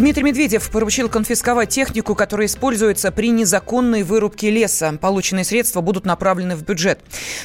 Дмитрий Медведев поручил конфисковать технику, которая используется при незаконной вырубке леса. Полученные средства будут направлены в бюджет.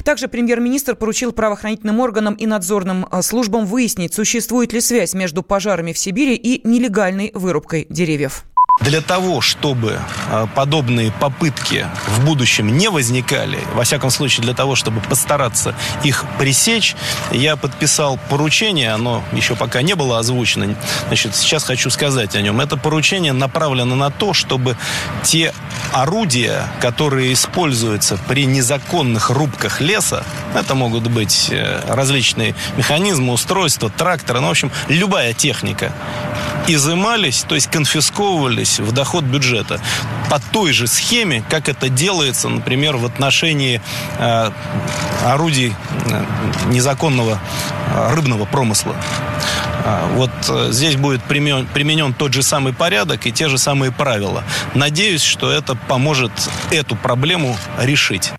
Также премьер-министр поручил правоохранительным органам и надзорным э, службам выяснить, существует ли связь между пожарами в Сибири и нелегальной вырубкой деревьев. Для того, чтобы а, подобные попытки в будущем не возникали, во всяком случае для того, чтобы постараться их пресечь, я подписал поручение, оно еще пока не было озвучено, значит, сейчас хочу сказать о нем. Это поручение направлено на то, чтобы те орудия, которые используются при незаконных рубках леса, это могут быть э, различные механизмы, устройства, тракторы, ну, в общем, любая техника, изымались, то есть конфисковывались в доход бюджета по той же схеме, как это делается, например, в отношении э, орудий э, незаконного э, рыбного промысла. Э, вот здесь будет применен, применен тот же самый порядок и те же самые правила. Надеюсь, что это поможет эту проблему решить.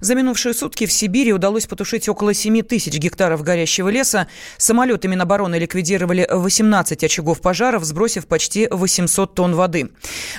За минувшие сутки в Сибири удалось потушить около 7 тысяч гектаров горящего леса. Самолеты Минобороны ликвидировали 18 очагов пожаров, сбросив почти 800 тонн воды.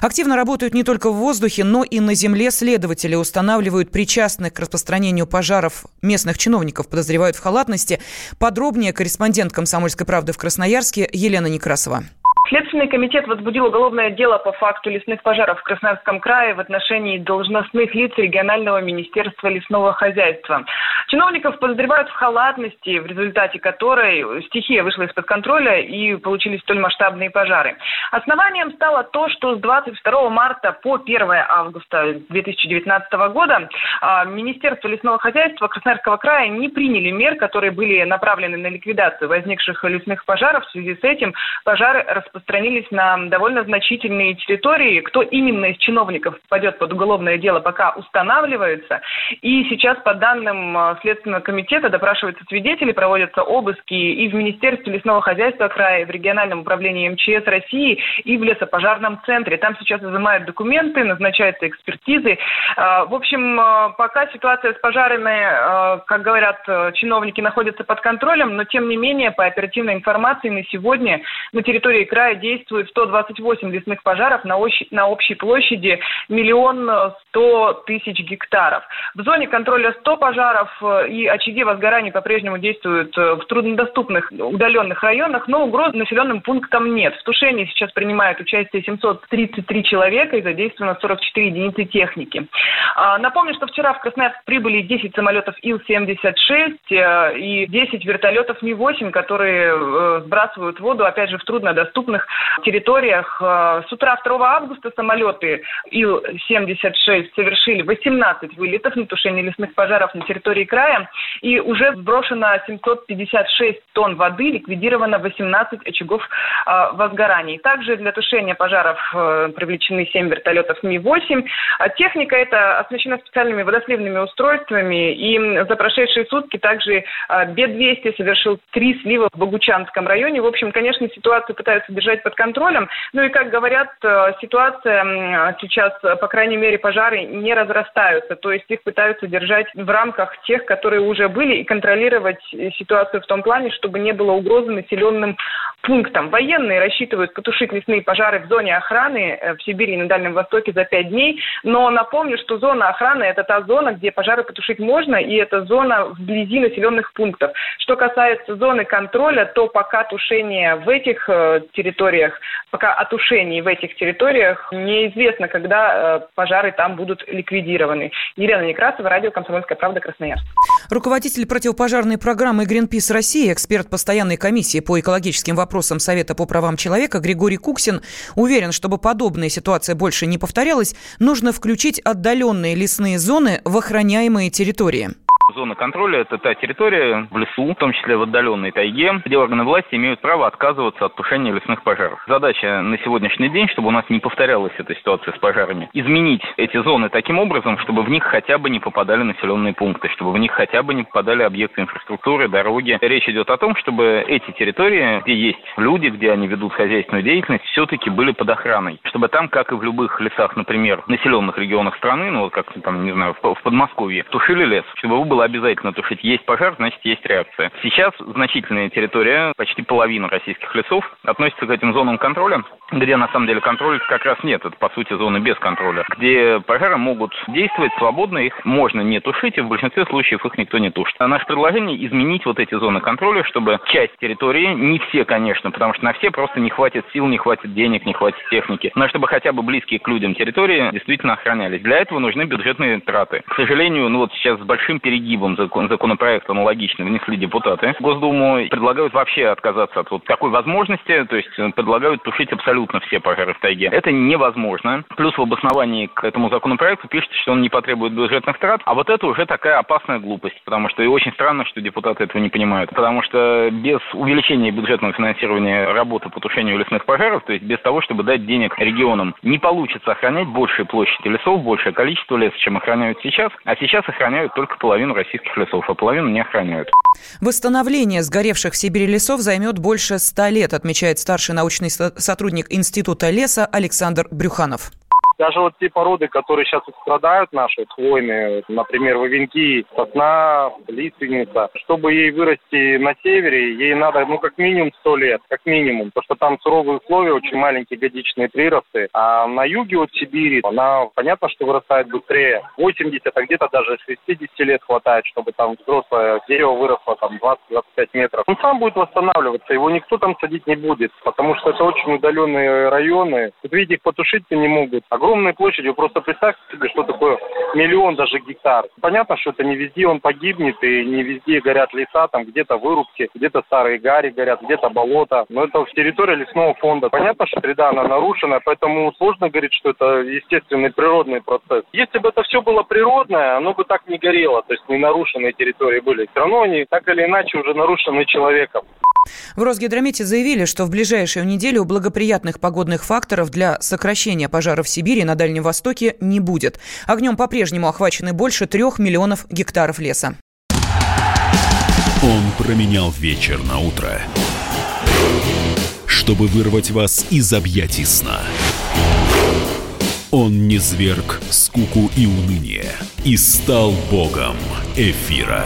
Активно работают не только в воздухе, но и на земле. Следователи устанавливают причастных к распространению пожаров местных чиновников, подозревают в халатности. Подробнее корреспондент «Комсомольской правды» в Красноярске Елена Некрасова. Следственный комитет возбудил уголовное дело по факту лесных пожаров в Красноярском крае в отношении должностных лиц регионального министерства лесного хозяйства. Чиновников подозревают в халатности, в результате которой стихия вышла из-под контроля и получились столь масштабные пожары. Основанием стало то, что с 22 марта по 1 августа 2019 года а, Министерство лесного хозяйства Красноярского края не приняли мер, которые были направлены на ликвидацию возникших лесных пожаров. В связи с этим пожары распространились распространились на довольно значительные территории. Кто именно из чиновников попадет под уголовное дело, пока устанавливается. И сейчас, по данным э, Следственного комитета, допрашиваются свидетели, проводятся обыски и в Министерстве лесного хозяйства края, и в региональном управлении МЧС России, и в лесопожарном центре. Там сейчас изымают документы, назначаются экспертизы. Э, в общем, э, пока ситуация с пожарами, как говорят чиновники, находится под контролем, но тем не менее, по оперативной информации на сегодня на территории края края действует 128 лесных пожаров на, общей, на общей площади миллион сто тысяч гектаров. В зоне контроля 100 пожаров э, и очаги возгораний по-прежнему действуют э, в труднодоступных удаленных районах, но угроз населенным пунктам нет. В тушении сейчас принимают участие 733 человека и задействовано 44 единицы техники. А, напомню, что вчера в Красноярск прибыли 10 самолетов Ил-76 э, и 10 вертолетов Ми-8, которые сбрасывают воду, опять же, в труднодоступных приграничных территориях. Э, с утра 2 августа самолеты Ил-76 совершили 18 вылетов на тушение лесных пожаров на территории края. И уже сброшено 756 тонн воды, ликвидировано 18 очагов э, возгораний. Также для тушения пожаров э, привлечены 7 вертолетов Ми-8. А техника эта оснащена специальными водосливными устройствами. И за прошедшие сутки также Б-200 совершил три слива в Богучанском районе. В общем, конечно, ситуацию пытаются держать под контролем. Ну и, как говорят, э, ситуация сейчас, по крайней мере, пожары не разрастаются. То есть их пытаются держать в рамках тех, которые уже были, и контролировать ситуацию в том плане, чтобы не было угрозы населенным пунктам. Военные рассчитывают потушить лесные пожары в зоне охраны э, в Сибири и на Дальнем Востоке за пять дней. Но напомню, что зона охраны – это та зона, где пожары потушить можно, и это зона вблизи населенных пунктов. Что касается зоны контроля, то пока тушение в этих э, территориях, пока о тушении в этих территориях неизвестно, когда э, пожары там будут ликвидированы. Елена Некрасова, радио «Комсомольская правда», Красноярск. Руководитель противопожарной программы Greenpeace России, эксперт постоянной комиссии по экологическим вопросам Совета по правам человека Григорий Куксин уверен, чтобы подобная ситуация больше не повторялась, нужно включить отдаленные лесные зоны в охраняемые территории. Зона контроля – это та территория в лесу, в том числе в отдаленной тайге, где органы власти имеют право отказываться от тушения лесных пожаров. Задача на сегодняшний день, чтобы у нас не повторялась эта ситуация с пожарами, изменить эти зоны таким образом, чтобы в них хотя бы не попадали населенные пункты, чтобы в них хотя бы не попадали объекты инфраструктуры, дороги. Речь идет о том, чтобы эти территории, где есть люди, где они ведут хозяйственную деятельность, все-таки были под охраной. Чтобы там, как и в любых лесах, например, населенных регионах страны, ну, вот как там, не знаю, в Подмосковье, тушили лес, чтобы его было было обязательно тушить. Есть пожар, значит, есть реакция. Сейчас значительная территория, почти половина российских лесов, относится к этим зонам контроля, где на самом деле контроля как раз нет. Это, по сути, зоны без контроля, где пожары могут действовать свободно, их можно не тушить, и в большинстве случаев их никто не тушит. А наше предложение изменить вот эти зоны контроля, чтобы часть территории, не все, конечно, потому что на все просто не хватит сил, не хватит денег, не хватит техники, но чтобы хотя бы близкие к людям территории действительно охранялись. Для этого нужны бюджетные траты. К сожалению, ну вот сейчас с большим перегибом закон, законопроект аналогично внесли депутаты. Госдуму предлагают вообще отказаться от вот такой возможности, то есть предлагают тушить абсолютно все пожары в тайге. Это невозможно. Плюс в обосновании к этому законопроекту пишется, что он не потребует бюджетных трат, а вот это уже такая опасная глупость, потому что и очень странно, что депутаты этого не понимают, потому что без увеличения бюджетного финансирования работы по тушению лесных пожаров, то есть без того, чтобы дать денег регионам, не получится охранять большие площади лесов, большее количество леса, чем охраняют сейчас, а сейчас охраняют только половину российских лесов, а половину не охраняют. Восстановление сгоревших в Сибири лесов займет больше ста лет, отмечает старший научный сотрудник Института леса Александр Брюханов. Даже вот те породы, которые сейчас страдают наши хвойные, например, вовенки, сосна, лиственница, чтобы ей вырасти на севере, ей надо, ну, как минимум 100 лет, как минимум, потому что там суровые условия, очень маленькие годичные приросты. А на юге от Сибири она, понятно, что вырастает быстрее. 80, а где-то даже 60 лет хватает, чтобы там взрослое дерево выросло там 20-25 метров. Он сам будет восстанавливаться, его никто там садить не будет, потому что это очень удаленные районы. Тут видите, их потушить-то не могут. Огромное огромной площадью. Просто представьте себе, что такое миллион даже гектар. Понятно, что это не везде он погибнет, и не везде горят леса, там где-то вырубки, где-то старые гари горят, где-то болото. Но это в территории лесного фонда. Понятно, что среда, она нарушена, поэтому сложно говорить, что это естественный природный процесс. Если бы это все было природное, оно бы так не горело, то есть не нарушенные территории были. Все равно они так или иначе уже нарушены человеком. В Росгидромете заявили, что в ближайшую неделю благоприятных погодных факторов для сокращения пожаров в Сибири на Дальнем Востоке не будет. Огнем по-прежнему охвачены больше трех миллионов гектаров леса. Он променял вечер на утро, чтобы вырвать вас из объятий сна. Он не зверг скуку и уныние и стал богом эфира.